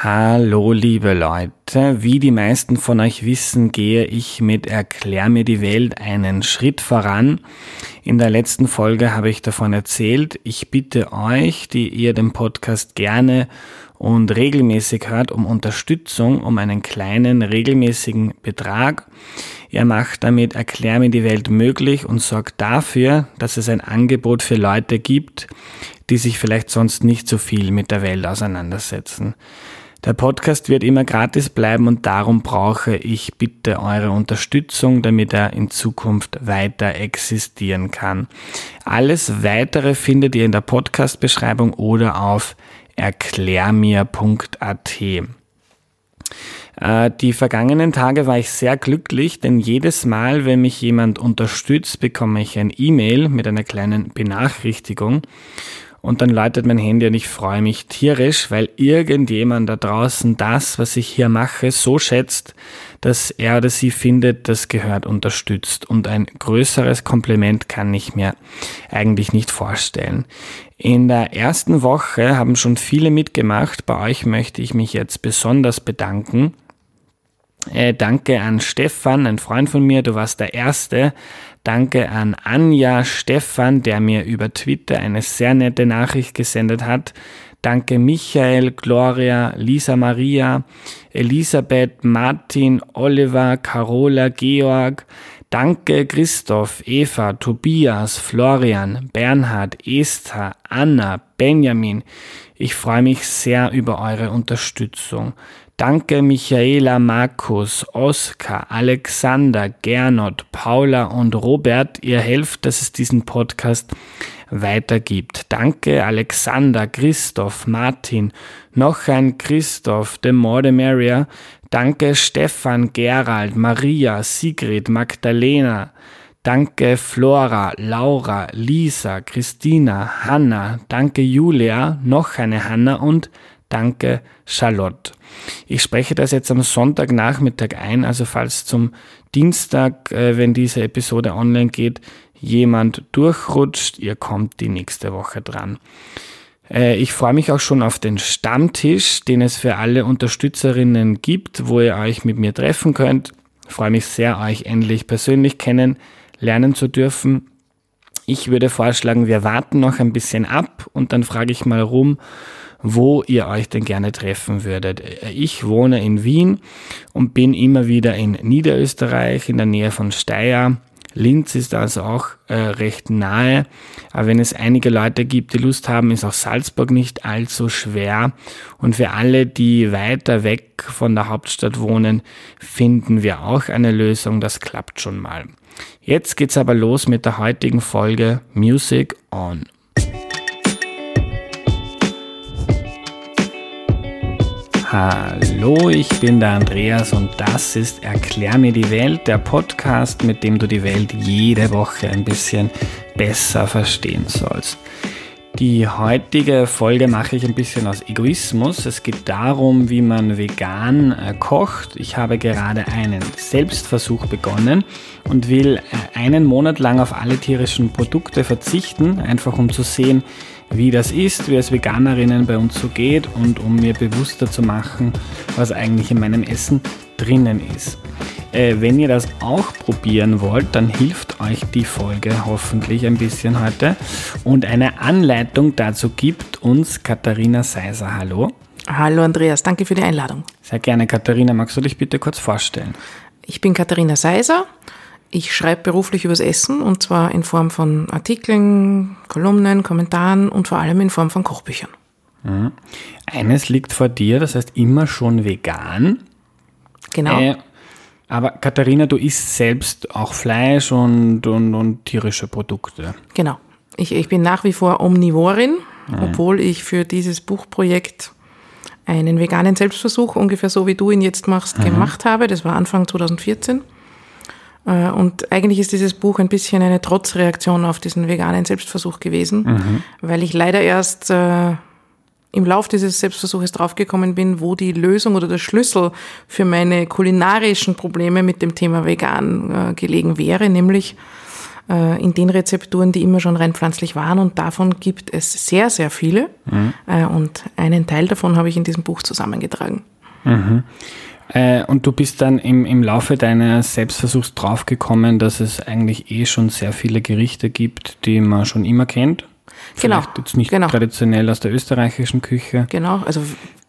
Hallo liebe Leute, wie die meisten von euch wissen, gehe ich mit Erklär mir die Welt einen Schritt voran. In der letzten Folge habe ich davon erzählt. Ich bitte euch, die ihr den Podcast gerne und regelmäßig hört, um Unterstützung, um einen kleinen regelmäßigen Betrag. Ihr macht damit Erklär mir die Welt möglich und sorgt dafür, dass es ein Angebot für Leute gibt, die sich vielleicht sonst nicht so viel mit der Welt auseinandersetzen. Der Podcast wird immer gratis bleiben und darum brauche ich bitte eure Unterstützung, damit er in Zukunft weiter existieren kann. Alles weitere findet ihr in der Podcast-Beschreibung oder auf erklärmir.at. Äh, die vergangenen Tage war ich sehr glücklich, denn jedes Mal, wenn mich jemand unterstützt, bekomme ich ein E-Mail mit einer kleinen Benachrichtigung und dann läutet mein Handy und ich freue mich tierisch, weil irgendjemand da draußen das, was ich hier mache, so schätzt, dass er oder sie findet, das gehört unterstützt. Und ein größeres Kompliment kann ich mir eigentlich nicht vorstellen. In der ersten Woche haben schon viele mitgemacht. Bei euch möchte ich mich jetzt besonders bedanken. Äh, danke an Stefan, ein Freund von mir, du warst der Erste. Danke an Anja Stefan, der mir über Twitter eine sehr nette Nachricht gesendet hat. Danke Michael, Gloria, Lisa Maria, Elisabeth, Martin, Oliver, Carola, Georg. Danke Christoph, Eva, Tobias, Florian, Bernhard, Esther, Anna, Benjamin. Ich freue mich sehr über eure Unterstützung. Danke Michaela, Markus, Oskar, Alexander, Gernot, Paula und Robert. Ihr helft, dass es diesen Podcast weitergibt. Danke Alexander, Christoph, Martin, noch ein Christoph, the merrier. Danke Stefan, Gerald, Maria, Sigrid, Magdalena. Danke Flora, Laura, Lisa, Christina, Hanna. Danke Julia, noch eine Hanna und Danke, Charlotte. Ich spreche das jetzt am Sonntagnachmittag ein, also falls zum Dienstag, äh, wenn diese Episode online geht, jemand durchrutscht, ihr kommt die nächste Woche dran. Äh, ich freue mich auch schon auf den Stammtisch, den es für alle Unterstützerinnen gibt, wo ihr euch mit mir treffen könnt. Ich freue mich sehr, euch endlich persönlich kennenlernen zu dürfen. Ich würde vorschlagen, wir warten noch ein bisschen ab und dann frage ich mal rum, wo ihr euch denn gerne treffen würdet. Ich wohne in Wien und bin immer wieder in Niederösterreich in der Nähe von Steyr. Linz ist also auch äh, recht nahe. Aber wenn es einige Leute gibt, die Lust haben, ist auch Salzburg nicht allzu schwer. Und für alle, die weiter weg von der Hauptstadt wohnen, finden wir auch eine Lösung. Das klappt schon mal. Jetzt geht's aber los mit der heutigen Folge Music On. Hallo, ich bin der Andreas und das ist Erklär mir die Welt, der Podcast, mit dem du die Welt jede Woche ein bisschen besser verstehen sollst. Die heutige Folge mache ich ein bisschen aus Egoismus. Es geht darum, wie man vegan äh, kocht. Ich habe gerade einen Selbstversuch begonnen und will äh, einen Monat lang auf alle tierischen Produkte verzichten, einfach um zu sehen, wie das ist, wie es Veganerinnen bei uns so geht und um mir bewusster zu machen, was eigentlich in meinem Essen drinnen ist. Äh, wenn ihr das auch probieren wollt, dann hilft euch die Folge hoffentlich ein bisschen heute. Und eine Anleitung dazu gibt uns Katharina Seiser. Hallo. Hallo Andreas, danke für die Einladung. Sehr gerne, Katharina. Magst du dich bitte kurz vorstellen? Ich bin Katharina Seiser ich schreibe beruflich übers Essen und zwar in Form von Artikeln, Kolumnen, Kommentaren und vor allem in Form von Kochbüchern. Mhm. Eines liegt vor dir, das heißt immer schon vegan. Genau. Äh, aber Katharina, du isst selbst auch Fleisch und, und, und tierische Produkte. Genau. Ich, ich bin nach wie vor Omnivorin, mhm. obwohl ich für dieses Buchprojekt einen veganen Selbstversuch, ungefähr so wie du ihn jetzt machst, mhm. gemacht habe. Das war Anfang 2014. Äh, und eigentlich ist dieses Buch ein bisschen eine Trotzreaktion auf diesen veganen Selbstversuch gewesen, mhm. weil ich leider erst äh, im Lauf dieses Selbstversuches draufgekommen bin, wo die Lösung oder der Schlüssel für meine kulinarischen Probleme mit dem Thema vegan äh, gelegen wäre, nämlich äh, in den Rezepturen, die immer schon rein pflanzlich waren. Und davon gibt es sehr, sehr viele. Mhm. Äh, und einen Teil davon habe ich in diesem Buch zusammengetragen. Mhm. Äh, und du bist dann im, im Laufe deines Selbstversuchs draufgekommen, dass es eigentlich eh schon sehr viele Gerichte gibt, die man schon immer kennt. Genau. Vielleicht jetzt nicht genau. traditionell aus der österreichischen Küche. Genau, also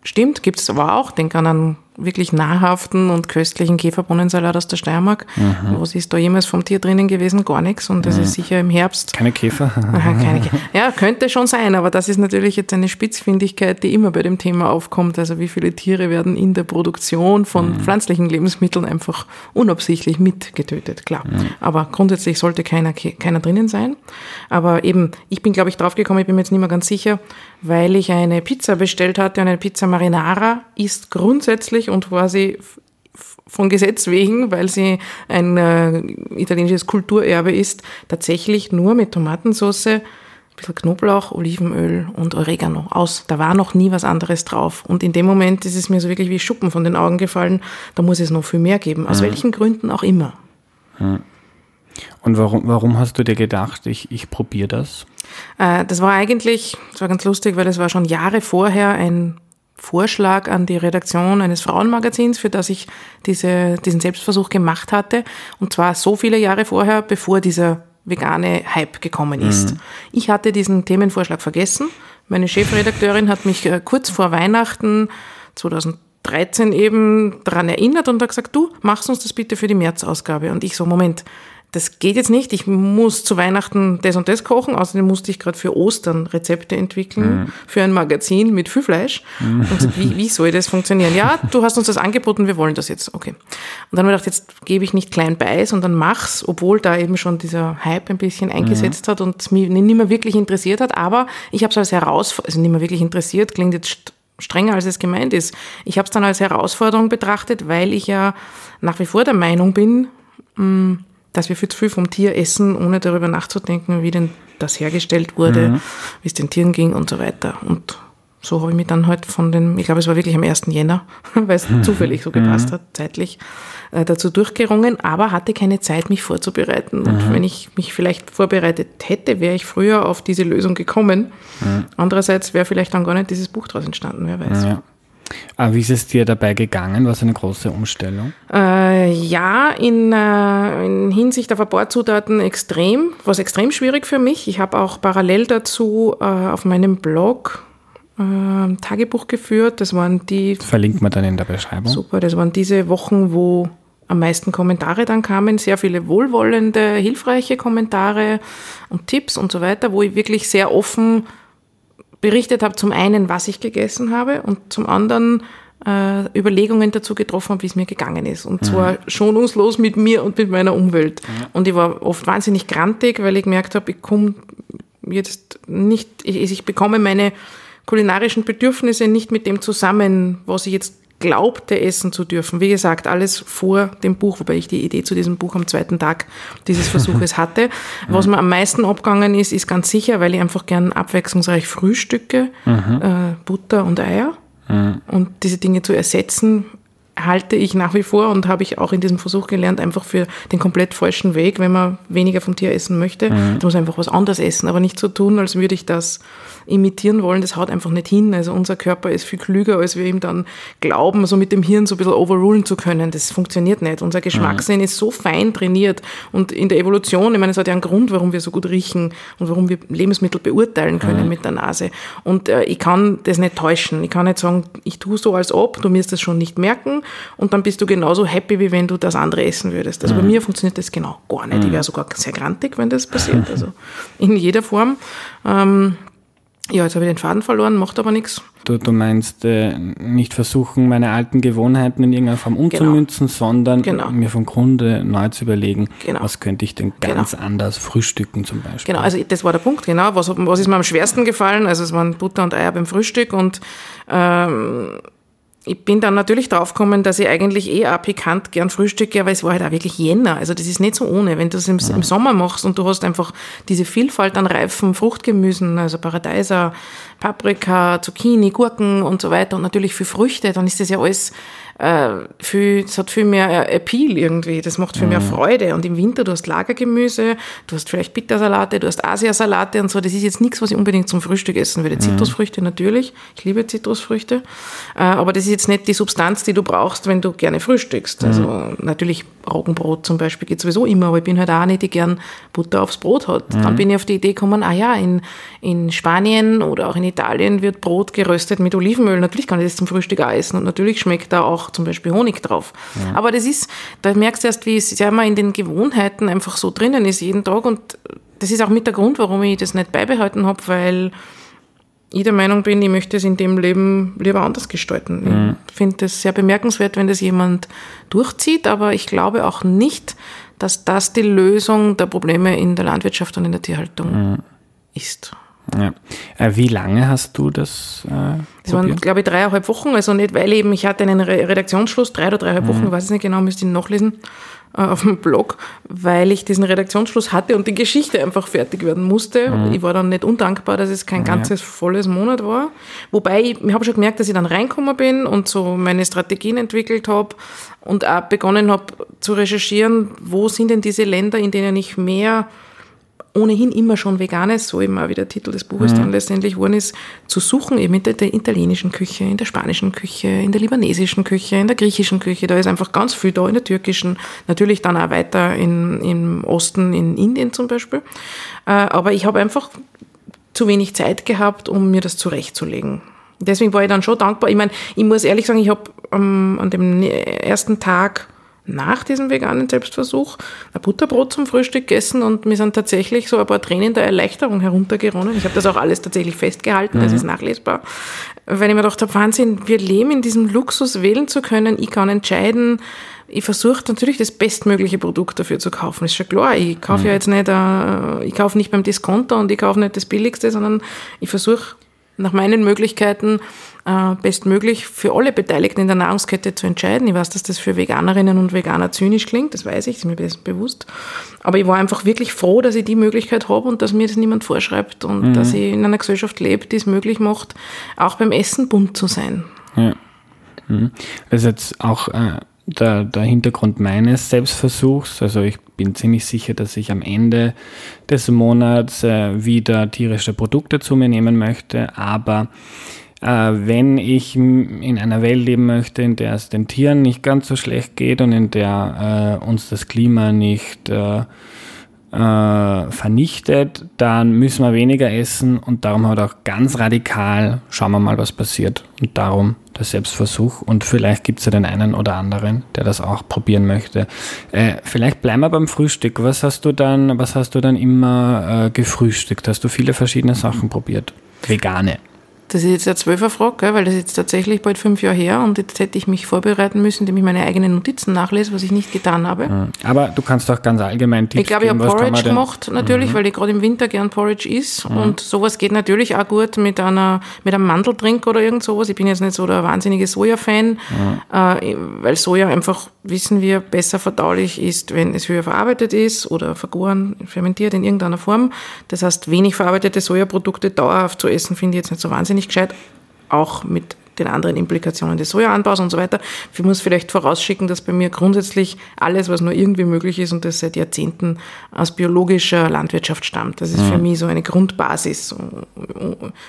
stimmt, gibt es aber auch. Denk an einen wirklich nahrhaften und köstlichen Käferbohnensalat aus der Steiermark. Mhm. Was ist da jemals vom Tier drinnen gewesen? Gar nichts. Und das mhm. ist sicher im Herbst. Keine Käfer? keine Käfer. Ja, könnte schon sein, aber das ist natürlich jetzt eine Spitzfindigkeit, die immer bei dem Thema aufkommt. Also wie viele Tiere werden in der Produktion von mhm. pflanzlichen Lebensmitteln einfach unabsichtlich mitgetötet, klar. Mhm. Aber grundsätzlich sollte keiner, keiner drinnen sein. Aber eben, ich bin, glaube ich, draufgekommen, ich bin mir jetzt nicht mehr ganz sicher, weil ich eine Pizza bestellt hatte und eine Pizza Marinara ist grundsätzlich und sie von Gesetz wegen, weil sie ein äh, italienisches Kulturerbe ist, tatsächlich nur mit Tomatensauce, ein bisschen Knoblauch, Olivenöl und Oregano aus. Da war noch nie was anderes drauf. Und in dem Moment ist es mir so wirklich wie Schuppen von den Augen gefallen, da muss es noch viel mehr geben, aus mhm. welchen Gründen auch immer. Mhm. Und warum, warum hast du dir gedacht, ich, ich probiere das? Äh, das war eigentlich, das war ganz lustig, weil es war schon Jahre vorher ein Vorschlag an die Redaktion eines Frauenmagazins, für das ich diese, diesen Selbstversuch gemacht hatte. Und zwar so viele Jahre vorher, bevor dieser vegane Hype gekommen ist. Mhm. Ich hatte diesen Themenvorschlag vergessen. Meine Chefredakteurin hat mich äh, kurz vor Weihnachten 2013 eben daran erinnert und hat gesagt, du machst uns das bitte für die März-Ausgabe. Und ich so, Moment, das geht jetzt nicht, ich muss zu Weihnachten das und das kochen, außerdem musste ich gerade für Ostern Rezepte entwickeln, mhm. für ein Magazin mit viel Fleisch. Mhm. Und wie, wie soll das funktionieren? Ja, du hast uns das angeboten, wir wollen das jetzt. Okay. Und dann habe ich gedacht, jetzt gebe ich nicht klein bei, sondern mach's, obwohl da eben schon dieser Hype ein bisschen eingesetzt mhm. hat und mich nicht mehr wirklich interessiert hat. Aber ich habe es als Herausforderung, also nicht mehr wirklich interessiert, klingt jetzt strenger als es gemeint ist. Ich habe es dann als Herausforderung betrachtet, weil ich ja nach wie vor der Meinung bin, mh, mm, dass wir viel zu viel vom Tier essen, ohne darüber nachzudenken, wie denn das hergestellt wurde, mhm. wie es den Tieren ging und so weiter. Und so habe ich mich dann halt von den, ich glaube, es war wirklich am 1. Jänner, weil es mhm. zufällig so gepasst mhm. hat, zeitlich, äh, dazu durchgerungen, aber hatte keine Zeit, mich vorzubereiten. Und mhm. wenn ich mich vielleicht vorbereitet hätte, wäre ich früher auf diese Lösung gekommen. Mhm. Andererseits wäre vielleicht dann gar nicht dieses Buch daraus entstanden, wer weiß. Ja. Aber wie ist es dir dabei gegangen? War es eine große Umstellung? Äh, ja, in, äh, in, Hinsicht auf ein paar Zutaten extrem. War es extrem schwierig für mich. Ich habe auch parallel dazu äh, auf meinem Blog äh, Tagebuch geführt. Das waren die. Verlinkt man dann in der Beschreibung. Super, das waren diese Wochen, wo am meisten Kommentare dann kamen, sehr viele wohlwollende, hilfreiche Kommentare und Tipps und so weiter, wo ich wirklich sehr offen berichtet habe, zum einen, was ich gegessen habe und zum anderen äh, Überlegungen dazu getroffen habe, wie es mir gegangen ist. Und zwar mhm. schonungslos mit mir und mit meiner Umwelt. Mhm. Und ich war oft wahnsinnig grantig, weil ich gemerkt habe, ich komme jetzt nicht, ich, ich bekomme meine kulinarischen Bedürfnisse nicht mit dem zusammen, was ich jetzt glaubte essen zu dürfen. Wie gesagt, alles vor dem Buch, wobei ich die Idee zu diesem Buch am zweiten Tag dieses Versuches hatte. Was mir am meisten abgegangen ist, ist ganz sicher, weil ich einfach gern abwechslungsreich frühstücke, mhm. äh, Butter und Eier. Mhm. Und diese Dinge zu ersetzen, halte ich nach wie vor und habe ich auch in diesem Versuch gelernt, einfach für den komplett falschen Weg, wenn man weniger vom Tier essen möchte. Mhm. muss einfach was anderes essen, aber nicht so tun, als würde ich das imitieren wollen, das haut einfach nicht hin. Also unser Körper ist viel klüger, als wir ihm dann glauben, so mit dem Hirn so ein bisschen overrulen zu können. Das funktioniert nicht. Unser Geschmackssinn mhm. ist so fein trainiert und in der Evolution, ich meine, es hat ja einen Grund, warum wir so gut riechen und warum wir Lebensmittel beurteilen können mhm. mit der Nase. Und äh, ich kann das nicht täuschen. Ich kann nicht sagen, ich tue so als ob, du wirst das schon nicht merken und dann bist du genauso happy, wie wenn du das andere essen würdest. Also mhm. bei mir funktioniert das genau gar nicht. Ich mhm. wäre sogar sehr grantig, wenn das passiert. Also in jeder Form. Ähm, ja, jetzt habe ich den Faden verloren, macht aber nichts. Du, du meinst äh, nicht versuchen, meine alten Gewohnheiten in irgendeiner Form umzumünzen, genau. sondern genau. mir vom Grunde neu zu überlegen, genau. was könnte ich denn ganz genau. anders frühstücken zum Beispiel. Genau, also das war der Punkt, genau. Was, was ist mir am schwersten gefallen? Also es waren Butter und Eier beim Frühstück und ähm, ich bin dann natürlich draufgekommen, dass ich eigentlich eh auch pikant gern frühstücke, aber es war halt auch wirklich Jänner. Also das ist nicht so ohne. Wenn du es im, ja. im, Sommer machst und du hast einfach diese Vielfalt an reifen Fruchtgemüsen, also Paradeiser, Paprika, Zucchini, Gurken und so weiter und natürlich viel Früchte, dann ist das ja alles äh, viel, es hat viel mehr Appeal irgendwie, das macht viel mhm. mehr Freude. Und im Winter, du hast Lagergemüse, du hast vielleicht Bittersalate, du hast Asiasalate und so. Das ist jetzt nichts, was ich unbedingt zum Frühstück essen würde. Mhm. Zitrusfrüchte natürlich, ich liebe Zitrusfrüchte. Äh, aber das ist jetzt nicht die Substanz, die du brauchst, wenn du gerne frühstückst. Also mhm. natürlich Roggenbrot zum Beispiel geht sowieso immer, aber ich bin halt auch nicht, die gern Butter aufs Brot hat. Mhm. Dann bin ich auf die Idee gekommen, ah ja, in, in Spanien oder auch in Italien wird Brot geröstet mit Olivenöl. Natürlich kann ich das zum Frühstück auch essen und natürlich schmeckt da auch zum Beispiel Honig drauf. Mhm. Aber das ist, da merkst du erst, wie es sehr mal in den Gewohnheiten einfach so drinnen ist jeden Tag und das ist auch mit der Grund, warum ich das nicht beibehalten habe, weil ich der Meinung bin, ich möchte es in dem Leben lieber anders gestalten. Mhm. Ich finde es sehr bemerkenswert, wenn das jemand durchzieht, aber ich glaube auch nicht, dass das die Lösung der Probleme in der Landwirtschaft und in der Tierhaltung mhm. ist. Ja. Äh, wie lange hast du das? Äh, das waren, glaube ich, dreieinhalb Wochen. Also nicht, weil eben ich hatte einen Redaktionsschluss, drei oder dreieinhalb mhm. Wochen, ich weiß es nicht genau, müsste ich nachlesen. Äh, auf dem Blog, weil ich diesen Redaktionsschluss hatte und die Geschichte einfach fertig werden musste. Mhm. Ich war dann nicht undankbar, dass es kein ganzes volles Monat war. Wobei ich, ich habe schon gemerkt, dass ich dann reingekommen bin und so meine Strategien entwickelt habe und auch begonnen habe zu recherchieren, wo sind denn diese Länder, in denen ich mehr ohnehin immer schon veganes, so eben auch wie der Titel des Buches mhm. dann letztendlich geworden ist, zu suchen, eben in der, der, italienischen Küche, in der spanischen Küche, in der libanesischen Küche, in der griechischen Küche, da ist einfach ganz viel da, in der türkischen, natürlich dann auch weiter in, im Osten, in Indien zum Beispiel. Äh, aber ich habe einfach zu wenig Zeit gehabt, um mir das zurechtzulegen. Deswegen war ich dann schon dankbar. Ich meine, ich muss ehrlich sagen, ich habe ähm, an dem ersten Tag nach diesem veganen Selbstversuch ein Butterbrot zum Frühstück gegessen und mir sind tatsächlich so ein paar Tränen der Erleichterung heruntergeronnen. Ich habe das auch alles tatsächlich festgehalten, mhm. das ist nachlesbar. Weil ich mir gedacht habe, Wahnsinn, wir leben in diesem Luxus, wählen zu können. Ich kann entscheiden, ich versuche natürlich das bestmögliche Produkt dafür zu kaufen. Ist schon klar. Ich kaufe mhm. ja jetzt nicht, äh, ich kaufe nicht beim Discounter und ich kaufe nicht das Billigste, sondern ich versuche nach meinen Möglichkeiten bestmöglich für alle Beteiligten in der Nahrungskette zu entscheiden. Ich weiß, dass das für Veganerinnen und Veganer zynisch klingt, das weiß ich, das ist mir bewusst. Aber ich war einfach wirklich froh, dass ich die Möglichkeit habe und dass mir das niemand vorschreibt und mhm. dass ich in einer Gesellschaft lebe, die es möglich macht, auch beim Essen bunt zu sein. Ja. Mhm. Das ist jetzt auch äh, der, der Hintergrund meines Selbstversuchs. Also ich bin ziemlich sicher, dass ich am Ende des Monats äh, wieder tierische Produkte zu mir nehmen möchte. Aber äh, wenn ich in einer Welt leben möchte, in der es den Tieren nicht ganz so schlecht geht und in der äh, uns das Klima nicht äh, äh, vernichtet, dann müssen wir weniger essen und darum halt auch ganz radikal, schauen wir mal, was passiert. Und darum der Selbstversuch und vielleicht gibt es ja den einen oder anderen, der das auch probieren möchte. Äh, vielleicht bleiben wir beim Frühstück. Was hast du dann, was hast du dann immer äh, gefrühstückt? Hast du viele verschiedene Sachen probiert? Vegane. Das ist jetzt eine Zwölferfrage, weil das ist jetzt tatsächlich bald fünf Jahre her und jetzt hätte ich mich vorbereiten müssen, indem ich meine eigenen Notizen nachlese, was ich nicht getan habe. Aber du kannst doch ganz allgemein Tipps Ich glaube, ich habe Porridge gemacht, natürlich, mhm. weil ich gerade im Winter gern Porridge isst mhm. und sowas geht natürlich auch gut mit, einer, mit einem Mandeltrink oder irgend sowas. Ich bin jetzt nicht so der wahnsinnige Soja-Fan, mhm. äh, weil Soja einfach, wissen wir, besser verdaulich ist, wenn es höher verarbeitet ist oder vergoren, fermentiert in irgendeiner Form. Das heißt, wenig verarbeitete Sojaprodukte dauerhaft zu essen, finde ich jetzt nicht so wahnsinnig nicht gescheit, auch mit den anderen Implikationen des Sojaanbaus und so weiter. Ich muss vielleicht vorausschicken, dass bei mir grundsätzlich alles, was nur irgendwie möglich ist und das seit Jahrzehnten aus biologischer Landwirtschaft stammt. Das ist für mhm. mich so eine Grundbasis.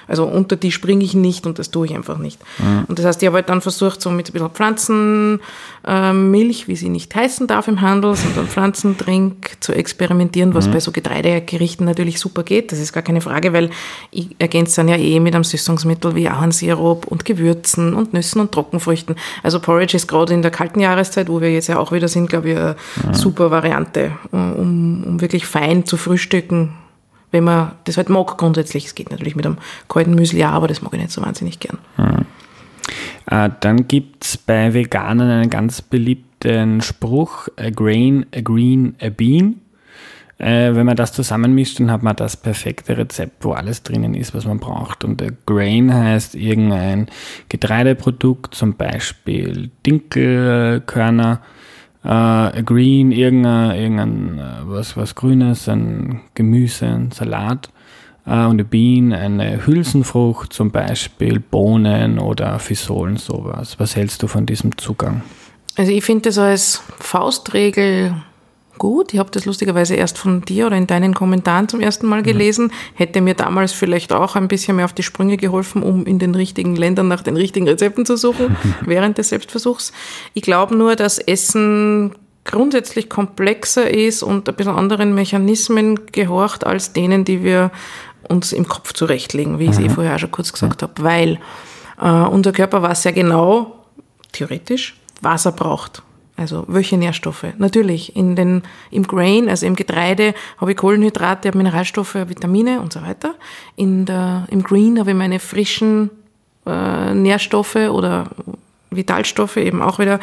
Also unter die springe ich nicht und das tue ich einfach nicht. Mhm. Und das heißt, ich habe halt dann versucht, so mit ein bisschen Pflanzenmilch, wie sie nicht heißen darf im Handel, sondern Pflanzendrink zu experimentieren, was mhm. bei so Getreidegerichten natürlich super geht. Das ist gar keine Frage, weil ich ergänze dann ja eh mit einem Süßungsmittel wie Ahornsirup und Gewürz Gewürzen und Nüssen und Trockenfrüchten. Also Porridge ist gerade in der kalten Jahreszeit, wo wir jetzt ja auch wieder sind, glaube ich, eine ja. super Variante, um, um wirklich fein zu frühstücken wenn man das halt mag grundsätzlich. Es geht natürlich mit einem kalten Müsli auch, aber das mag ich nicht so wahnsinnig gern. Ja. Äh, dann gibt es bei Veganern einen ganz beliebten Spruch, a grain, a green, a bean. Äh, wenn man das zusammenmischt, dann hat man das perfekte Rezept, wo alles drinnen ist, was man braucht. Und der Grain heißt irgendein Getreideprodukt, zum Beispiel Dinkelkörner, äh, Green, irgendein, irgendein äh, was, was Grünes, ein Gemüse, ein Salat. äh, eine Bean, eine Hülsenfrucht, zum Beispiel Bohnen oder Fisolen, sowas. Was hältst du von diesem Zugang? Also ich finde das als Faustregel gut. Ich habe das lustigerweise erst von dir oder in deinen Kommentaren zum ersten Mal gelesen. Mhm. Hätte mir damals vielleicht auch ein bisschen mehr auf die Sprünge geholfen, um in den richtigen Ländern nach den richtigen Rezepten zu suchen während des Selbstversuchs. Ich glaube nur, dass Essen grundsätzlich komplexer ist und ein bisschen anderen Mechanismen gehorcht als denen, die wir uns im Kopf zurechtlegen, wie ich es eh mhm. vorher schon kurz gesagt habe, weil äh, unser Körper weiß sehr genau, theoretisch, was er braucht. Also welche Nährstoffe? Natürlich, in den, im Grain, also im Getreide, habe ich Kohlenhydrate, habe Mineralstoffe, Vitamine und so weiter. In der, Im Green habe ich meine frischen äh, Nährstoffe oder Vitalstoffe, eben auch wieder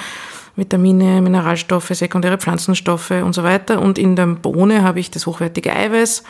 Vitamine, Mineralstoffe, sekundäre Pflanzenstoffe und so weiter. Und in der Bohne habe ich das hochwertige Eiweiß.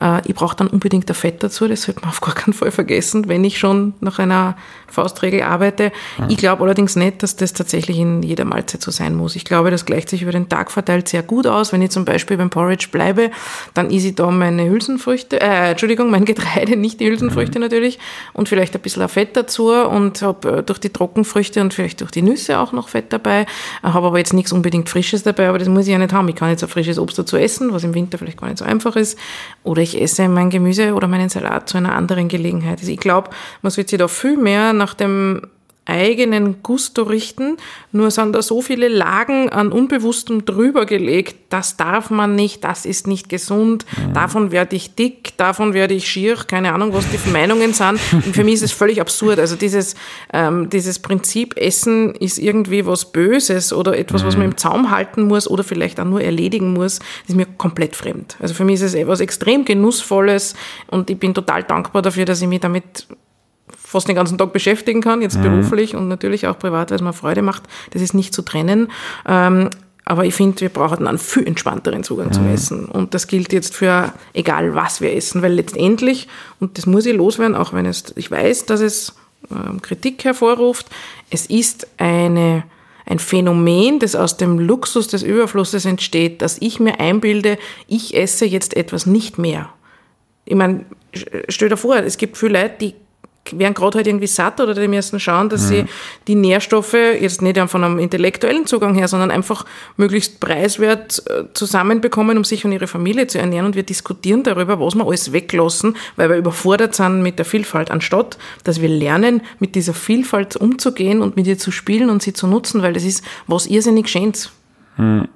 Äh, ich brauche dann unbedingt ein Fett dazu, das sollte man auf gar keinen Fall vergessen, wenn ich schon nach einer Faustregel arbeite. Ja. Ich glaube allerdings nicht, dass das tatsächlich in jeder Mahlzeit so sein muss. Ich glaube, das gleicht sich über den Tag verteilt sehr gut aus. Wenn ich zum Beispiel beim Porridge bleibe, dann isse ich da meine Hülsenfrüchte, äh, Entschuldigung, mein Getreide, nicht die Hülsenfrüchte mhm. natürlich, und vielleicht ein bisschen Fett dazu und habe äh, durch die Trockenfrüchte und vielleicht durch die Nüsse auch noch Fett dabei. Habe aber jetzt nichts unbedingt Frisches dabei, aber das muss ich ja nicht haben. Ich kann jetzt ein frisches Obst dazu essen, was im Winter vielleicht gar nicht so einfach ist. Oder ich esse mein Gemüse oder meinen Salat zu einer anderen Gelegenheit. Also ich glaube, man sollte sich da viel mehr nach dem eigenen Gusto richten, nur sind da so viele Lagen an Unbewusstem drüber gelegt, das darf man nicht, das ist nicht gesund, ja. davon werde ich dick, davon werde ich schier, keine Ahnung, was die Meinungen sind. Und für mich ist es völlig absurd. Also dieses, ähm, dieses Prinzip, Essen ist irgendwie was Böses oder etwas, was man im Zaum halten muss oder vielleicht auch nur erledigen muss, ist mir komplett fremd. Also für mich ist es etwas extrem Genussvolles und ich bin total dankbar dafür, dass ich mich damit fast den ganzen Tag beschäftigen kann, jetzt mhm. beruflich und natürlich auch privat, weil es mir Freude macht. Das ist nicht zu trennen. Ähm, aber ich finde, wir brauchen einen viel entspannteren Zugang mhm. zum Essen. Und das gilt jetzt für egal, was wir essen, weil letztendlich, und das muss ich loswerden, auch wenn es, ich weiß, dass es ähm, Kritik hervorruft, es ist eine, ein Phänomen, das aus dem Luxus des Überflusses entsteht, dass ich mir einbilde, ich esse jetzt etwas nicht mehr. Ich meine, stell dir vor, es gibt viele Leute, die werden gerade halt irgendwie satt oder die müssen schauen, dass mhm. sie die Nährstoffe jetzt nicht von einem intellektuellen Zugang her, sondern einfach möglichst preiswert äh, zusammenbekommen, um sich und ihre Familie zu ernähren. Und wir diskutieren darüber, was wir alles weglassen, weil wir überfordert sind mit der Vielfalt, anstatt dass wir lernen, mit dieser Vielfalt umzugehen und mit ihr zu spielen und sie zu nutzen, weil das ist was irrsinnig Schönes. Mhm.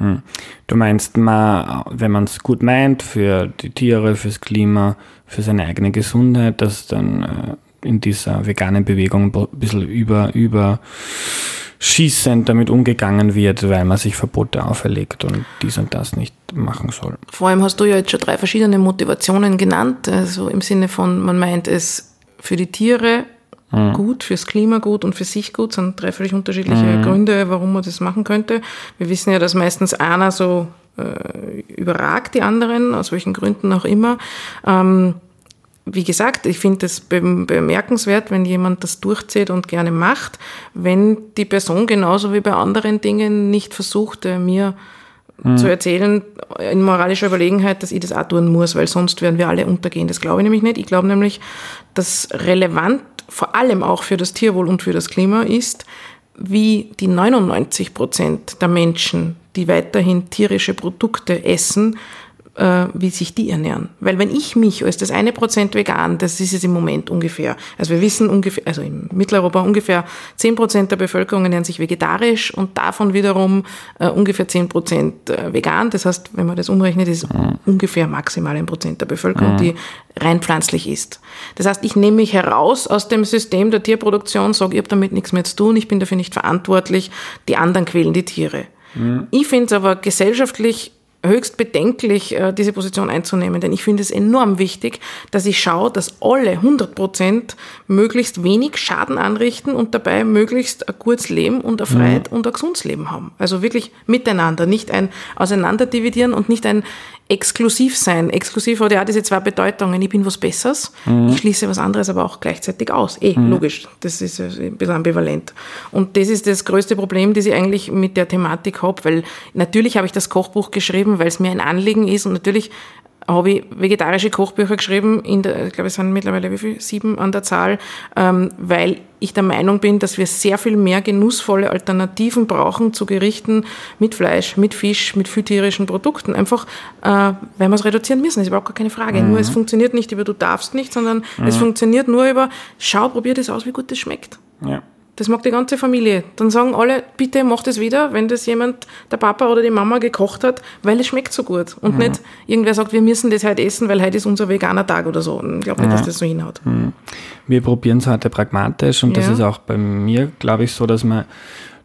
Hm. Du meinst mal, wenn man es gut meint, für die Tiere, fürs Klima, für seine eigene Gesundheit, dass dann äh, in dieser veganen Bewegung ein bisschen über, über schießend damit umgegangen wird, weil man sich Verbote auferlegt und dies und das nicht machen soll. Vor allem hast du ja jetzt schon drei verschiedene Motivationen genannt, also im Sinne von, man meint es für die Tiere mhm. gut, fürs Klima gut und für sich gut. Das sind drei völlig unterschiedliche mhm. Gründe, warum man das machen könnte. Wir wissen ja, dass meistens einer so äh, überragt die anderen, aus welchen Gründen auch immer. Ähm, wie gesagt, ich finde es bemerkenswert, wenn jemand das durchzieht und gerne macht, wenn die Person genauso wie bei anderen Dingen nicht versucht, äh, mir mhm. zu erzählen, in moralischer Überlegenheit, dass ich das auch tun muss, weil sonst werden wir alle untergehen. Das glaube ich nämlich nicht. Ich glaube nämlich, dass relevant vor allem auch für das Tierwohl und für das Klima ist, wie die 99 Prozent der Menschen, die weiterhin tierische Produkte essen, äh, wie sich die ernähren. Weil wenn ich mich als das eine Prozent vegan, das ist es im Moment ungefähr, also wir wissen ungefähr, also in Mitteleuropa ungefähr zehn Prozent der Bevölkerung ernähren sich vegetarisch und davon wiederum äh, ungefähr zehn Prozent äh, vegan. Das heißt, wenn man das umrechnet, ist mhm. ungefähr maximal ein Prozent der Bevölkerung, mhm. die rein pflanzlich ist. Das heißt, ich nehme mich heraus aus dem System der Tierproduktion, sage, ich habe damit nichts mehr zu tun, ich bin dafür nicht verantwortlich, die anderen quälen die Tiere. Mhm. Ich finde es aber gesellschaftlich höchst bedenklich, äh, diese Position einzunehmen, denn ich finde es enorm wichtig, dass ich schaue, dass alle 100 Prozent möglichst wenig Schaden anrichten und dabei möglichst ein gutes Leben und ein Freiheit mhm. und ein gesundes Leben haben. Also wirklich miteinander, nicht ein Auseinanderdividieren und nicht ein exklusiv sein. Exklusiv hat ja auch diese zwei Bedeutungen. Ich bin was Besseres, mhm. ich schließe was anderes aber auch gleichzeitig aus. Eh, mhm. logisch. Das ist ein bisschen ambivalent. Und das ist das größte Problem, das ich eigentlich mit der Thematik habe, weil natürlich habe ich das Kochbuch geschrieben, weil es mir ein Anliegen ist und natürlich habe ich vegetarische Kochbücher geschrieben, in der, ich glaube, es sind mittlerweile wie viel? Sieben an der Zahl, ähm, weil ich der Meinung bin, dass wir sehr viel mehr genussvolle Alternativen brauchen zu Gerichten mit Fleisch, mit Fisch, mit viel tierischen Produkten. Einfach, äh, weil wir es reduzieren müssen, das ist überhaupt gar keine Frage. Mhm. Nur es funktioniert nicht über du darfst nicht, sondern mhm. es funktioniert nur über schau, probier das aus, wie gut das schmeckt. Ja. Das mag die ganze Familie. Dann sagen alle, bitte mach das wieder, wenn das jemand, der Papa oder die Mama gekocht hat, weil es schmeckt so gut. Und mhm. nicht irgendwer sagt, wir müssen das heute essen, weil heute ist unser veganer Tag oder so. Ich glaube nicht, ja. dass das so hinhaut. Mhm. Wir probieren es heute pragmatisch und ja. das ist auch bei mir, glaube ich, so, dass man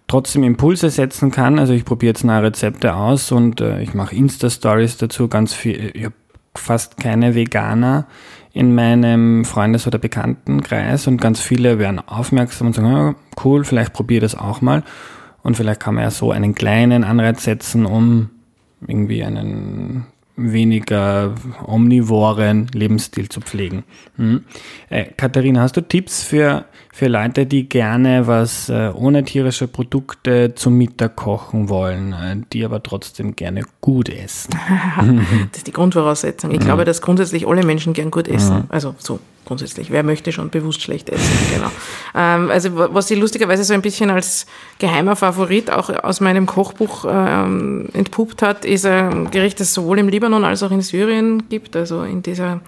trotzdem Impulse setzen kann. Also ich probiere jetzt neue Rezepte aus und äh, ich mache Insta-Stories dazu, ganz viel. Ich habe fast keine Veganer in meinem Freundes- oder Bekanntenkreis und ganz viele werden aufmerksam und sagen, ja, cool, vielleicht probiere das auch mal. Und vielleicht kann man ja so einen kleinen Anreiz setzen, um irgendwie einen weniger omnivoren Lebensstil zu pflegen. Hm. Äh, Katharina, hast du Tipps für, für Leute, die gerne was äh, ohne tierische Produkte zum Mittag kochen wollen, äh, die aber trotzdem gerne gut essen? das ist die Grundvoraussetzung. Ich mhm. glaube, dass grundsätzlich alle Menschen gern gut essen. Mhm. Also so grundsätzlich. Wer möchte schon bewusst schlecht essen? Genau. Ähm, also was sie lustigerweise so ein bisschen als geheimer Favorit auch aus meinem Kochbuch ähm, entpuppt hat, ist ein Gericht, das sowohl im Libanon als auch in Syrien gibt, also in dieser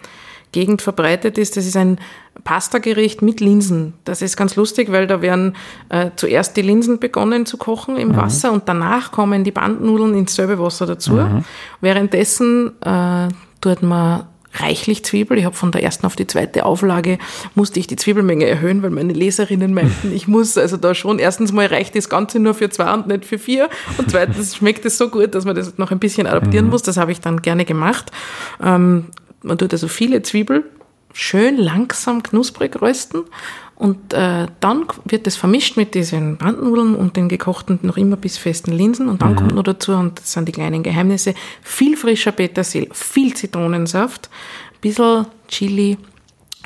Gegend verbreitet ist. Das ist ein Pasta-Gericht mit Linsen. Das ist ganz lustig, weil da werden äh, zuerst die Linsen begonnen zu kochen im mhm. Wasser und danach kommen die Bandnudeln ins selbe Wasser dazu. Mhm. Währenddessen äh, tut man reichlich Zwiebel. Ich habe von der ersten auf die zweite Auflage musste ich die Zwiebelmenge erhöhen, weil meine Leserinnen meinten, ich muss also da schon erstens mal reicht das Ganze nur für zwei und nicht für vier und zweitens schmeckt es so gut, dass man das noch ein bisschen adaptieren mhm. muss. Das habe ich dann gerne gemacht. Ähm, man tut also viele Zwiebel schön langsam knusprig rösten und äh, dann wird das vermischt mit diesen Bandnudeln und den gekochten, noch immer bis festen Linsen. Und dann mhm. kommt noch dazu, und das sind die kleinen Geheimnisse, viel frischer Petersil, viel Zitronensaft, ein bisschen Chili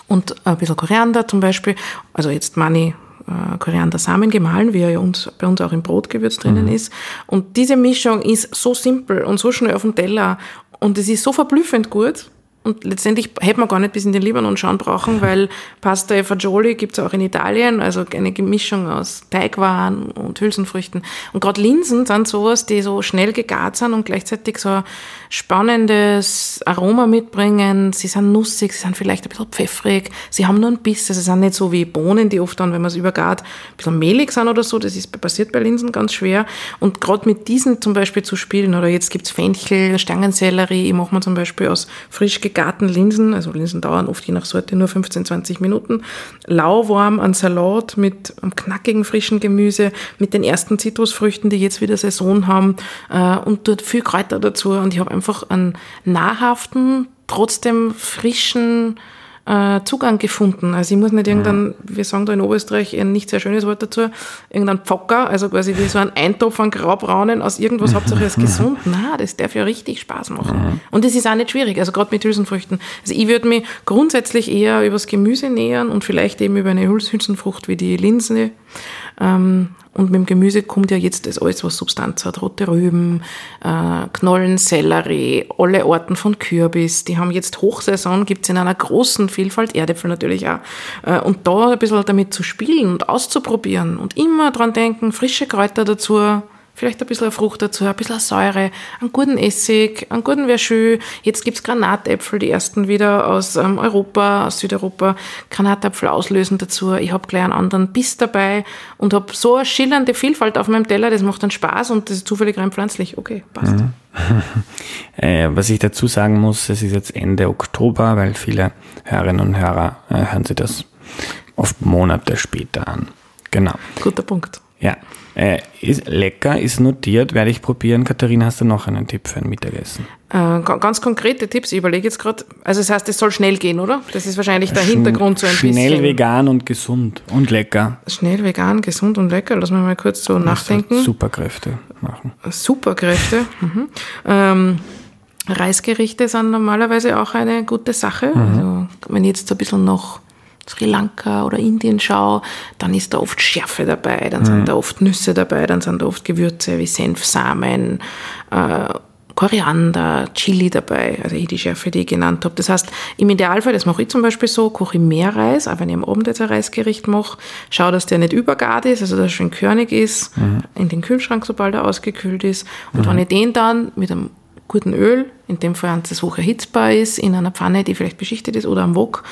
und ein bisschen Koriander zum Beispiel. Also jetzt Mani äh, Koriandersamen gemahlen, wie er ja uns, bei uns auch im Brotgewürz drinnen mhm. ist. Und diese Mischung ist so simpel und so schnell auf dem Teller und es ist so verblüffend gut und letztendlich hätte man gar nicht bis in den Libanon schauen brauchen, weil Pasta e Fagioli gibt's auch in Italien, also eine Gemischung aus Teigwaren und Hülsenfrüchten. Und gerade Linsen sind sowas, die so schnell gegart sind und gleichzeitig so spannendes Aroma mitbringen. Sie sind nussig, sie sind vielleicht ein bisschen pfeffrig, sie haben nur einen Biss. Also sie sind nicht so wie Bohnen, die oft dann, wenn man es übergart, ein bisschen mehlig sind oder so. Das ist passiert bei Linsen ganz schwer. Und gerade mit diesen zum Beispiel zu spielen, oder jetzt gibt's Fenchel, Stangensellerie, ich mache mir zum Beispiel aus frisch gegarten Linsen, also Linsen dauern oft je nach Sorte nur 15, 20 Minuten, lauwarm an Salat mit einem knackigen frischen Gemüse, mit den ersten Zitrusfrüchten, die jetzt wieder Saison haben äh, und dort viel Kräuter dazu. Und ich habe einfach einen nahrhaften, trotzdem frischen äh, Zugang gefunden. Also ich muss nicht irgendein, wir sagen da in Oberösterreich ein nicht sehr schönes Wort dazu, irgendein Pfocker, also quasi wie so ein Eintopf an Graubraunen aus irgendwas, Hauptsache ist gesund. Na, das darf ja richtig Spaß machen. Und es ist auch nicht schwierig, also gerade mit Hülsenfrüchten. Also ich würde mich grundsätzlich eher übers Gemüse nähern und vielleicht eben über eine Hülsenfrucht wie die Linse. Ähm, und mit dem Gemüse kommt ja jetzt das alles, was Substanz hat. Rote Rüben, äh, Knollen, Sellerie, alle Arten von Kürbis. Die haben jetzt Hochsaison, gibt's in einer großen Vielfalt, Erdäpfel natürlich auch. Äh, und da ein bisschen damit zu spielen und auszuprobieren und immer dran denken, frische Kräuter dazu, vielleicht ein bisschen Frucht dazu, ein bisschen Säure, einen guten Essig, einen guten Verschü. Jetzt gibt's Granatäpfel, die ersten wieder aus ähm, Europa, aus Südeuropa. Granatäpfel auslösen dazu. Ich habe gleich einen anderen Biss dabei und habe so eine schillernde Vielfalt auf meinem Teller, das macht dann Spaß und das ist zufällig rein pflanzlich. Okay, passt. Mhm. äh, was ich dazu sagen muss, es ist jetzt Ende Oktober, weil viele Hörerinnen und Hörer äh, hören sich das oft Monate später an. Genau. Guter Punkt. Ja. Äh, ist lecker, ist notiert, werde ich probieren. Katharina, hast du noch einen Tipp für ein Mittagessen? Äh, ganz konkrete Tipps, ich überlege jetzt gerade. Also das heißt, es soll schnell gehen, oder? Das ist wahrscheinlich der Sch Hintergrund so ein schnell bisschen. Schnell vegan und gesund und lecker. Schnell vegan, gesund und lecker. Lass mich mal kurz so nachdenken. Superkräfte machen. Superkräfte. Mhm. Ähm, Reisgerichte sind normalerweise auch eine gute Sache. Mhm. Also wenn jetzt so ein bisschen noch Sri Lanka oder Indien schaue, dann ist da oft Schärfe dabei, dann sind mhm. da oft Nüsse dabei, dann sind da oft Gewürze wie Senf, Samen, äh, Koriander, Chili dabei, also die Schärfe, die ich genannt habe. Das heißt, im Idealfall, das mache ich zum Beispiel so, koche ich mehr Reis, auch wenn ich am Abend jetzt ein Reisgericht mache, schaue, dass der nicht übergart ist, also dass er schön körnig ist, mhm. in den Kühlschrank, sobald er ausgekühlt ist. Und mhm. wenn ich den dann mit einem guten Öl, in dem Fall eins, das hoch erhitzbar ist, in einer Pfanne, die vielleicht beschichtet ist oder am Wok,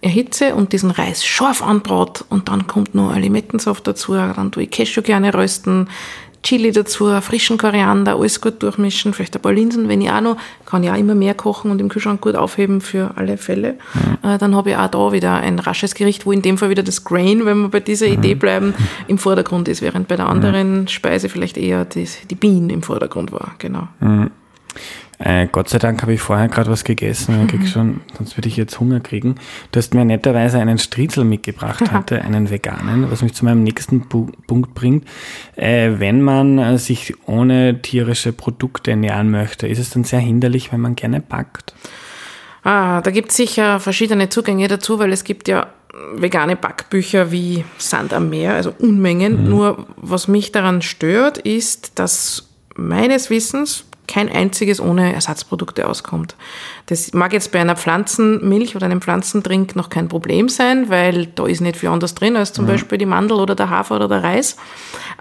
erhitze und diesen Reis scharf anbraut und dann kommt noch Limettensaft dazu, dann tue ich Cashew gerne rösten, Chili dazu, frischen Koriander, alles gut durchmischen, vielleicht ein paar Linsen, wenn ich auch noch, kann ich auch immer mehr kochen und im Kühlschrank gut aufheben für alle Fälle. Mhm. Äh, dann habe ich auch da wieder ein rasches Gericht, wo in dem Fall wieder das Grain, wenn wir bei dieser mhm. Idee bleiben, im Vordergrund ist, während bei der anderen mhm. Speise vielleicht eher die, die Bean im Vordergrund war. Genau. Äh, Gott sei Dank habe ich vorher gerade was gegessen, mhm. schon, sonst würde ich jetzt Hunger kriegen. Du hast mir netterweise einen Striezel mitgebracht heute, einen veganen, was mich zu meinem nächsten Bu Punkt bringt. Äh, wenn man äh, sich ohne tierische Produkte ernähren möchte, ist es dann sehr hinderlich, wenn man gerne backt? Ah, da gibt es sicher verschiedene Zugänge dazu, weil es gibt ja vegane Backbücher wie Sand am Meer, also Unmengen. Mhm. Nur was mich daran stört, ist, dass meines Wissens kein einziges ohne Ersatzprodukte auskommt. Das mag jetzt bei einer Pflanzenmilch oder einem Pflanzendrink noch kein Problem sein, weil da ist nicht viel anders drin als zum mhm. Beispiel die Mandel oder der Hafer oder der Reis.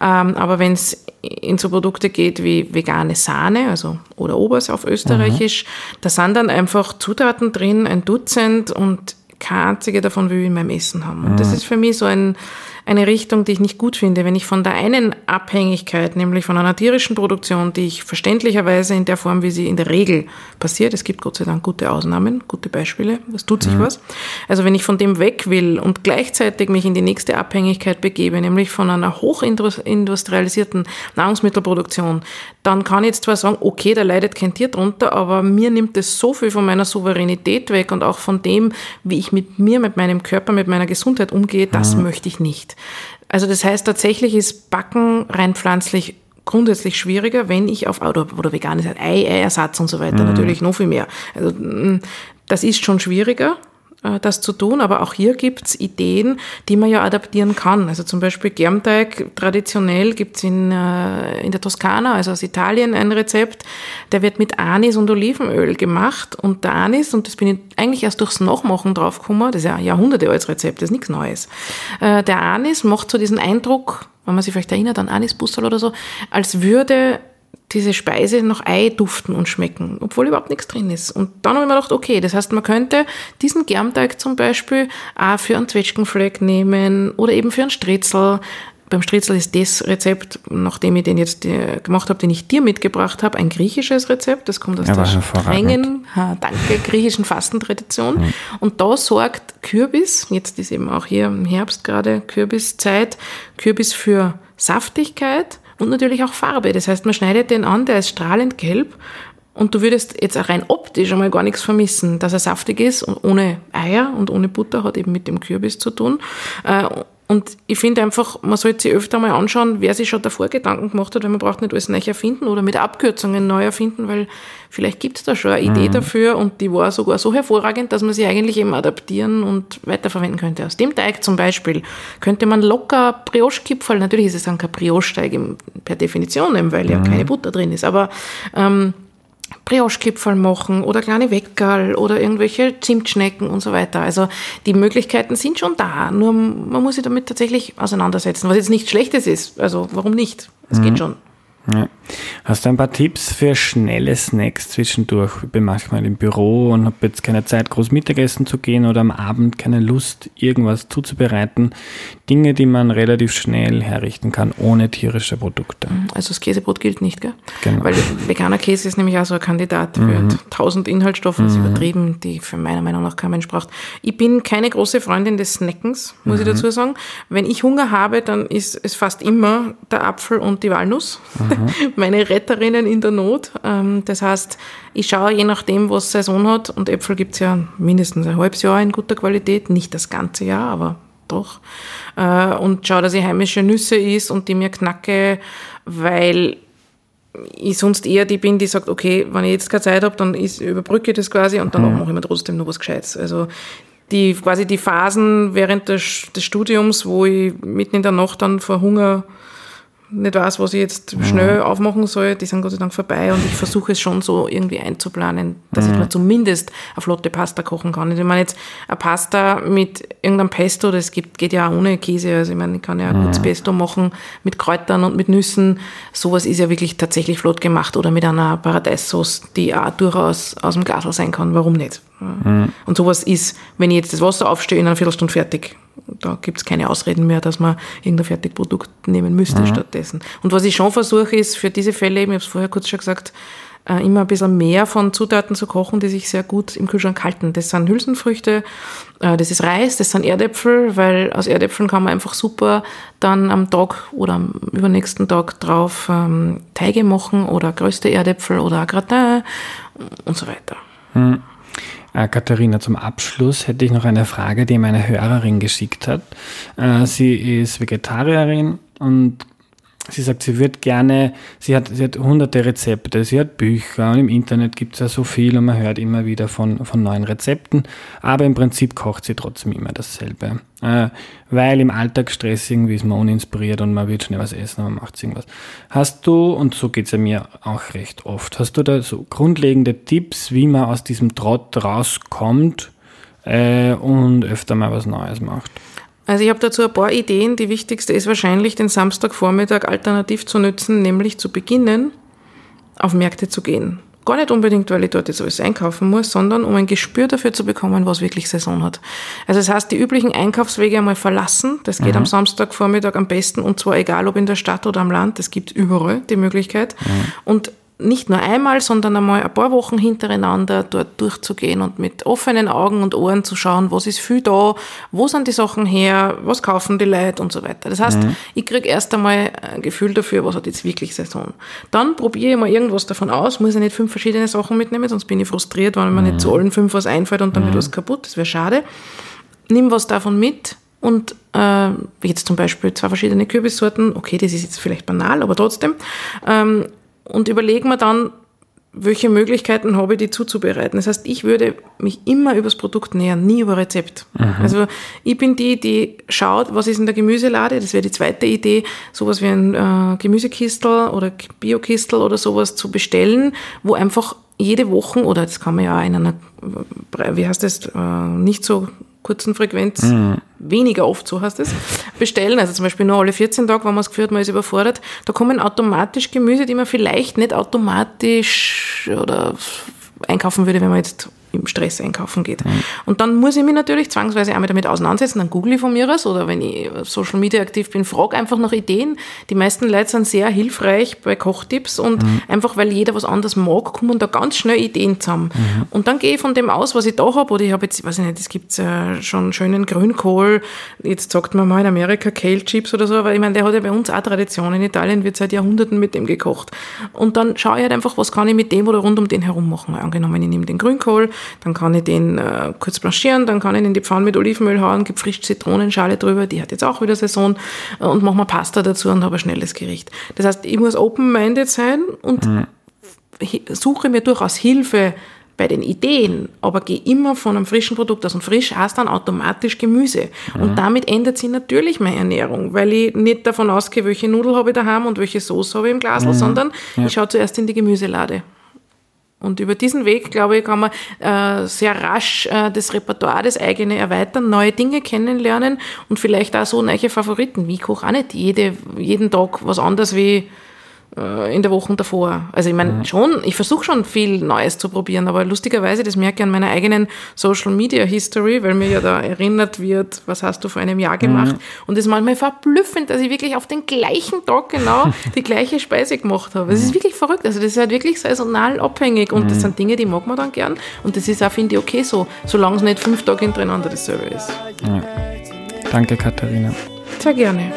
Ähm, aber wenn es in so Produkte geht wie vegane Sahne, also oder Obers auf Österreichisch, mhm. da sind dann einfach Zutaten drin, ein Dutzend und keine einzige davon will ich in meinem Essen haben. Und das mhm. ist für mich so ein eine Richtung, die ich nicht gut finde. Wenn ich von der einen Abhängigkeit, nämlich von einer tierischen Produktion, die ich verständlicherweise in der Form, wie sie in der Regel passiert, es gibt Gott sei Dank gute Ausnahmen, gute Beispiele, es tut sich mhm. was. Also wenn ich von dem weg will und gleichzeitig mich in die nächste Abhängigkeit begebe, nämlich von einer hochindustrialisierten Nahrungsmittelproduktion, dann kann ich jetzt zwar sagen, okay, da leidet kein Tier drunter, aber mir nimmt es so viel von meiner Souveränität weg und auch von dem, wie ich mit mir, mit meinem Körper, mit meiner Gesundheit umgehe, das mhm. möchte ich nicht. Also das heißt, tatsächlich ist Backen rein pflanzlich grundsätzlich schwieriger, wenn ich auf, oder, oder vegan ist, Ei, Eiersatz und so weiter, mhm. natürlich noch viel mehr. Also mm, das ist schon schwieriger. Äh, das zu tun, aber auch hier gibt's Ideen, die man ja adaptieren kann. Also zum Beispiel Germteig, traditionell gibt's in, äh, in der Toskana, also aus Italien, ein Rezept, der wird mit Anis und Olivenöl gemacht und der Anis, und das bin ich eigentlich erst durchs Nachmachen draufgekommen, das ist ja ein Jahrhunderte altes Rezept, das ist nichts Neues. Äh, der Anis macht so diesen Eindruck, wenn man sich vielleicht erinnert an Anisbussel oder so, als würde diese Speise nach Ei duften und schmecken, obwohl überhaupt nichts drin ist. Und dann habe ich mir gedacht, okay, das heißt, man könnte diesen Germteig zum Beispiel auch für einen Zwetschgenfleck nehmen oder eben für einen Stritzel. Beim Stritzel ist das Rezept, nachdem ich den jetzt äh, gemacht habe, den ich dir mitgebracht habe, ein griechisches Rezept. Das kommt aus der strengen, danke, griechischen Fastentradition. Mhm. Und da sorgt Kürbis, jetzt ist eben auch hier im Herbst gerade Kürbiszeit, Kürbis für Saftigkeit, und natürlich auch Farbe. Das heißt, man schneidet den an, der ist strahlend gelb und du würdest jetzt auch rein optisch einmal gar nichts vermissen, dass er saftig ist und ohne Eier und ohne Butter hat eben mit dem Kürbis zu tun. Und ich finde einfach, man sollte sich öfter mal anschauen, wer sich schon davor Gedanken gemacht hat, weil man braucht nicht alles neu erfinden oder mit Abkürzungen neu erfinden, weil vielleicht gibt es da schon eine Idee mhm. dafür und die war sogar so hervorragend, dass man sie eigentlich eben adaptieren und weiterverwenden könnte. Aus dem Teig zum Beispiel könnte man locker Brioche-Kipferl, natürlich ist es dann kein Brioche-Teig per Definition, weil mhm. ja keine Butter drin ist, aber ähm, Brioche-Kipferl machen oder kleine Weckerl oder irgendwelche Zimtschnecken und so weiter. Also die Möglichkeiten sind schon da, nur man muss sich damit tatsächlich auseinandersetzen, was jetzt nichts Schlechtes ist. Also warum nicht? Es mhm. geht schon. Ja. Hast du ein paar Tipps für schnelle Snacks zwischendurch? Ich bin manchmal im Büro und habe jetzt keine Zeit, groß Mittagessen zu gehen oder am Abend keine Lust, irgendwas zuzubereiten. Dinge, die man relativ schnell herrichten kann, ohne tierische Produkte. Mhm. Also das Käsebrot gilt nicht, gell? Genau. Weil veganer Käse ist nämlich auch so ein Kandidat mhm. für tausend Inhaltsstoffe, das ist mhm. übertrieben, die für meiner Meinung nach kein Mensch braucht. Ich bin keine große Freundin des Snackens, muss mhm. ich dazu sagen. Wenn ich Hunger habe, dann ist es fast immer der Apfel und die Walnuss. Mhm. meine Retterinnen in der Not. Ähm, das heißt, ich schaue je nachdem, was Saison hat, und Äpfel gibt es ja mindestens ein halbes Jahr in guter Qualität, nicht das ganze Jahr, aber doch. Äh, und schaue, dass ich heimische Nüsse isst und die mir knacke, weil ich sonst eher die bin, die sagt, okay, wenn ich jetzt keine Zeit habe, dann ist, überbrücke ich das quasi und dann mhm. mache ich mir trotzdem noch was Gescheites. Also die quasi die Phasen während des, des Studiums, wo ich mitten in der Nacht dann vor Hunger nicht weiß, was ich jetzt schnell aufmachen soll, die sind Gott sei Dank vorbei und ich versuche es schon so irgendwie einzuplanen, dass mhm. ich mir zumindest eine flotte Pasta kochen kann. Ich meine jetzt eine Pasta mit irgendeinem Pesto, das gibt, geht ja auch ohne Käse, also ich meine, ich kann ja ein mhm. gutes Pesto machen mit Kräutern und mit Nüssen. Sowas ist ja wirklich tatsächlich flott gemacht oder mit einer Paradeissauce, die auch durchaus aus dem Glasl sein kann. Warum nicht? Mhm. Und sowas ist, wenn ich jetzt das Wasser aufstehe, in einer Viertelstunde fertig da gibt es keine Ausreden mehr, dass man irgendein Fertigprodukt nehmen müsste mhm. stattdessen. Und was ich schon versuche, ist für diese Fälle, ich habe es vorher kurz schon gesagt, äh, immer ein bisschen mehr von Zutaten zu kochen, die sich sehr gut im Kühlschrank halten. Das sind Hülsenfrüchte, äh, das ist Reis, das sind Erdäpfel, weil aus Erdäpfeln kann man einfach super dann am Tag oder am übernächsten Tag drauf ähm, Teige machen oder größte Erdäpfel oder Gratin und so weiter. Mhm. Äh, Katharina, zum Abschluss hätte ich noch eine Frage, die meine Hörerin geschickt hat. Äh, sie ist Vegetarierin und Sie sagt, sie wird gerne, sie hat, sie hat hunderte Rezepte, sie hat Bücher und im Internet gibt es ja so viel und man hört immer wieder von, von neuen Rezepten, aber im Prinzip kocht sie trotzdem immer dasselbe. Äh, weil im Alltagsstress irgendwie ist man uninspiriert und man will schnell was essen, aber man macht irgendwas. Hast du, und so geht es ja mir auch recht oft, hast du da so grundlegende Tipps, wie man aus diesem Trott rauskommt äh, und öfter mal was Neues macht? Also ich habe dazu ein paar Ideen. Die wichtigste ist wahrscheinlich, den Samstagvormittag alternativ zu nutzen, nämlich zu beginnen, auf Märkte zu gehen. Gar nicht unbedingt, weil ich dort jetzt alles einkaufen muss, sondern um ein Gespür dafür zu bekommen, was wirklich Saison hat. Also das heißt, die üblichen Einkaufswege einmal verlassen. Das geht mhm. am Samstagvormittag am besten und zwar egal ob in der Stadt oder am Land. Es gibt überall die Möglichkeit. Mhm. Und nicht nur einmal, sondern einmal ein paar Wochen hintereinander dort durchzugehen und mit offenen Augen und Ohren zu schauen, was ist viel da, wo sind die Sachen her, was kaufen die Leute und so weiter. Das heißt, mhm. ich kriege erst einmal ein Gefühl dafür, was hat jetzt wirklich Saison. Dann probiere ich mal irgendwas davon aus, muss ich nicht fünf verschiedene Sachen mitnehmen, sonst bin ich frustriert, wenn mir mhm. nicht zu allen fünf was einfällt und dann mhm. wird was kaputt, das wäre schade. Nimm was davon mit und äh, jetzt zum Beispiel zwei verschiedene Kürbissorten, okay, das ist jetzt vielleicht banal, aber trotzdem, ähm, und überlegen wir dann, welche Möglichkeiten habe ich, die zuzubereiten. Das heißt, ich würde mich immer übers Produkt nähern, nie über Rezept. Mhm. Also ich bin die, die schaut, was ist in der Gemüselade. Das wäre die zweite Idee, sowas wie ein äh, Gemüsekistel oder Biokistel oder sowas zu bestellen, wo einfach jede Woche, oder das kann man ja in einer, wie heißt das, äh, nicht so kurzen Frequenz, mhm. weniger oft, so heißt es, bestellen. Also zum Beispiel nur alle 14 Tage, wenn man es geführt, man ist überfordert. Da kommen automatisch Gemüse, die man vielleicht nicht automatisch oder einkaufen würde, wenn man jetzt im Stress einkaufen geht. Mhm. Und dann muss ich mich natürlich zwangsweise einmal damit auseinandersetzen, dann google ich von mir aus oder wenn ich Social Media aktiv bin, frage einfach nach Ideen. Die meisten Leute sind sehr hilfreich bei Kochtipps und mhm. einfach weil jeder was anderes mag, kommen da ganz schnell Ideen zusammen. Mhm. Und dann gehe ich von dem aus, was ich da habe, oder ich habe jetzt, weiß ich nicht, es gibt äh, schon schönen Grünkohl, jetzt sagt man mal in Amerika Kale Chips oder so, aber ich meine, der hat ja bei uns auch Tradition. In Italien wird seit Jahrhunderten mit dem gekocht. Und dann schaue ich halt einfach, was kann ich mit dem oder rund um den herum machen. Angenommen, ich nehme den Grünkohl, dann kann ich den äh, kurz blanchieren, dann kann ich ihn in die Pfanne mit Olivenöl hauen, gefrischt Zitronenschale drüber, die hat jetzt auch wieder Saison äh, und mache mal Pasta dazu und habe ein schnelles Gericht. Das heißt, ich muss open-minded sein und mhm. suche mir durchaus Hilfe bei den Ideen, aber gehe immer von einem frischen Produkt aus. Und frisch heißt dann automatisch Gemüse. Mhm. Und damit ändert sich natürlich meine Ernährung, weil ich nicht davon ausgehe, welche Nudel habe ich daheim und welche Soße habe ich im Glas, mhm. sondern ja. ich schaue zuerst in die Gemüselade. Und über diesen Weg, glaube ich, kann man äh, sehr rasch äh, das Repertoire, das eigene erweitern, neue Dinge kennenlernen und vielleicht auch so neue Favoriten. Wie koche auch nicht jede, jeden Tag was anderes wie äh, in der Woche davor. Also ich meine mhm. schon, ich versuche schon viel Neues zu probieren, aber lustigerweise, das merke ich an meiner eigenen Social Media History, weil mir ja da erinnert wird, was hast du vor einem Jahr gemacht. Mhm. Und es ist manchmal verblüffend, dass ich wirklich auf den gleichen Tag genau die gleiche Speise gemacht habe. Es ist mhm. wirklich verrückt. Also das ist halt wirklich saisonal abhängig und mhm. das sind Dinge, die mag man dann gern. Und das ist auch, finde ich, okay so, solange es nicht fünf Tage hintereinander dasselbe ist. Ja. Danke, Katharina. Sehr gerne.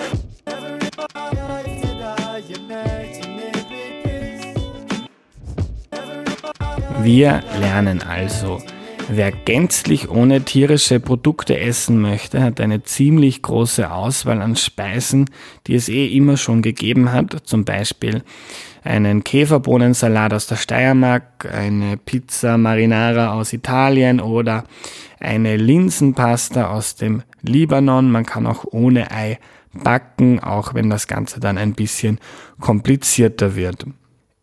Wir lernen also, wer gänzlich ohne tierische Produkte essen möchte, hat eine ziemlich große Auswahl an Speisen, die es eh immer schon gegeben hat, zum Beispiel einen Käferbohnensalat aus der Steiermark, eine Pizza Marinara aus Italien oder eine Linsenpasta aus dem Libanon. Man kann auch ohne Ei backen, auch wenn das Ganze dann ein bisschen komplizierter wird.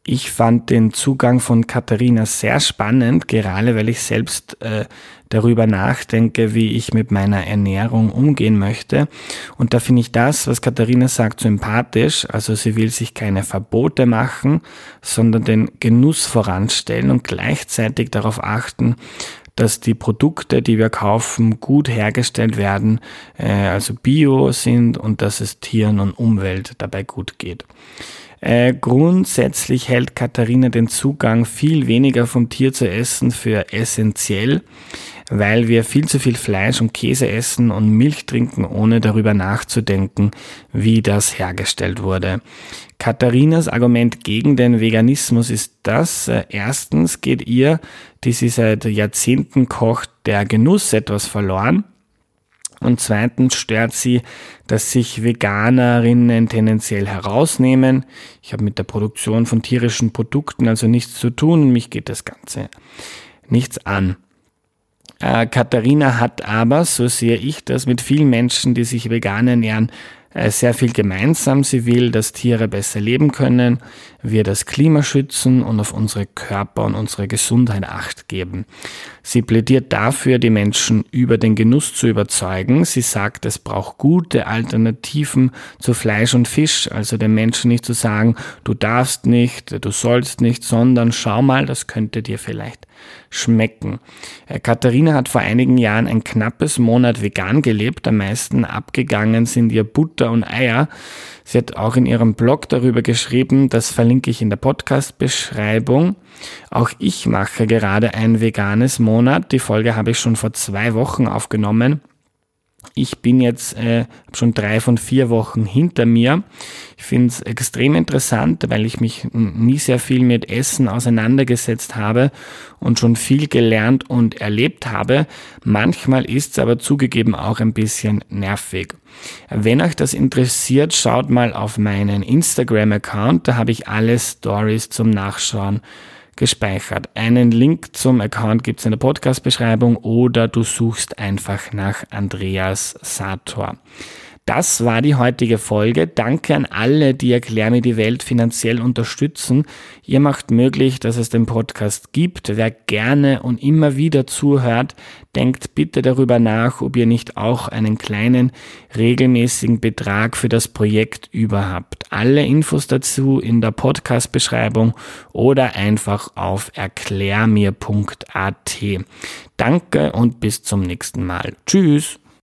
Ich fand den Zugang von Katharina sehr spannend, gerade weil ich selbst äh, darüber nachdenke, wie ich mit meiner Ernährung umgehen möchte. Und da finde ich das, was Katharina sagt, sympathisch. Also sie will sich keine Verbote machen, sondern den Genuss voranstellen und gleichzeitig darauf achten, dass die Produkte, die wir kaufen, gut hergestellt werden, äh, also bio sind und dass es Tieren und Umwelt dabei gut geht. Äh, grundsätzlich hält Katharina den Zugang viel weniger vom Tier zu essen für essentiell, weil wir viel zu viel Fleisch und Käse essen und Milch trinken, ohne darüber nachzudenken, wie das hergestellt wurde. Katharinas Argument gegen den Veganismus ist das, äh, erstens geht ihr, die sie seit Jahrzehnten kocht, der Genuss etwas verloren. Und zweitens stört sie, dass sich Veganerinnen tendenziell herausnehmen. Ich habe mit der Produktion von tierischen Produkten also nichts zu tun. Mich geht das Ganze nichts an. Äh, Katharina hat aber, so sehe ich das, mit vielen Menschen, die sich vegan ernähren, äh, sehr viel gemeinsam. Sie will, dass Tiere besser leben können, wir das Klima schützen und auf unsere Körper und unsere Gesundheit acht geben. Sie plädiert dafür, die Menschen über den Genuss zu überzeugen. Sie sagt, es braucht gute Alternativen zu Fleisch und Fisch, also den Menschen nicht zu sagen, du darfst nicht, du sollst nicht, sondern schau mal, das könnte dir vielleicht schmecken. Äh, Katharina hat vor einigen Jahren ein knappes Monat vegan gelebt. Am meisten abgegangen sind ihr Butter und Eier. Sie hat auch in ihrem Blog darüber geschrieben, das verlinke ich in der Podcast-Beschreibung. Auch ich mache gerade ein veganes Monat. Die Folge habe ich schon vor zwei Wochen aufgenommen. Ich bin jetzt äh, schon drei von vier Wochen hinter mir. Ich finde es extrem interessant, weil ich mich nie sehr viel mit Essen auseinandergesetzt habe und schon viel gelernt und erlebt habe. Manchmal ist es aber zugegeben auch ein bisschen nervig. Wenn euch das interessiert, schaut mal auf meinen Instagram-Account. Da habe ich alle Stories zum Nachschauen gespeichert. Einen Link zum Account gibt's in der Podcast-Beschreibung oder du suchst einfach nach Andreas Sator. Das war die heutige Folge. Danke an alle, die Erklär mir die Welt finanziell unterstützen. Ihr macht möglich, dass es den Podcast gibt. Wer gerne und immer wieder zuhört, denkt bitte darüber nach, ob ihr nicht auch einen kleinen regelmäßigen Betrag für das Projekt überhaupt. Alle Infos dazu in der Podcast-Beschreibung oder einfach auf erklärmir.at. Danke und bis zum nächsten Mal. Tschüss.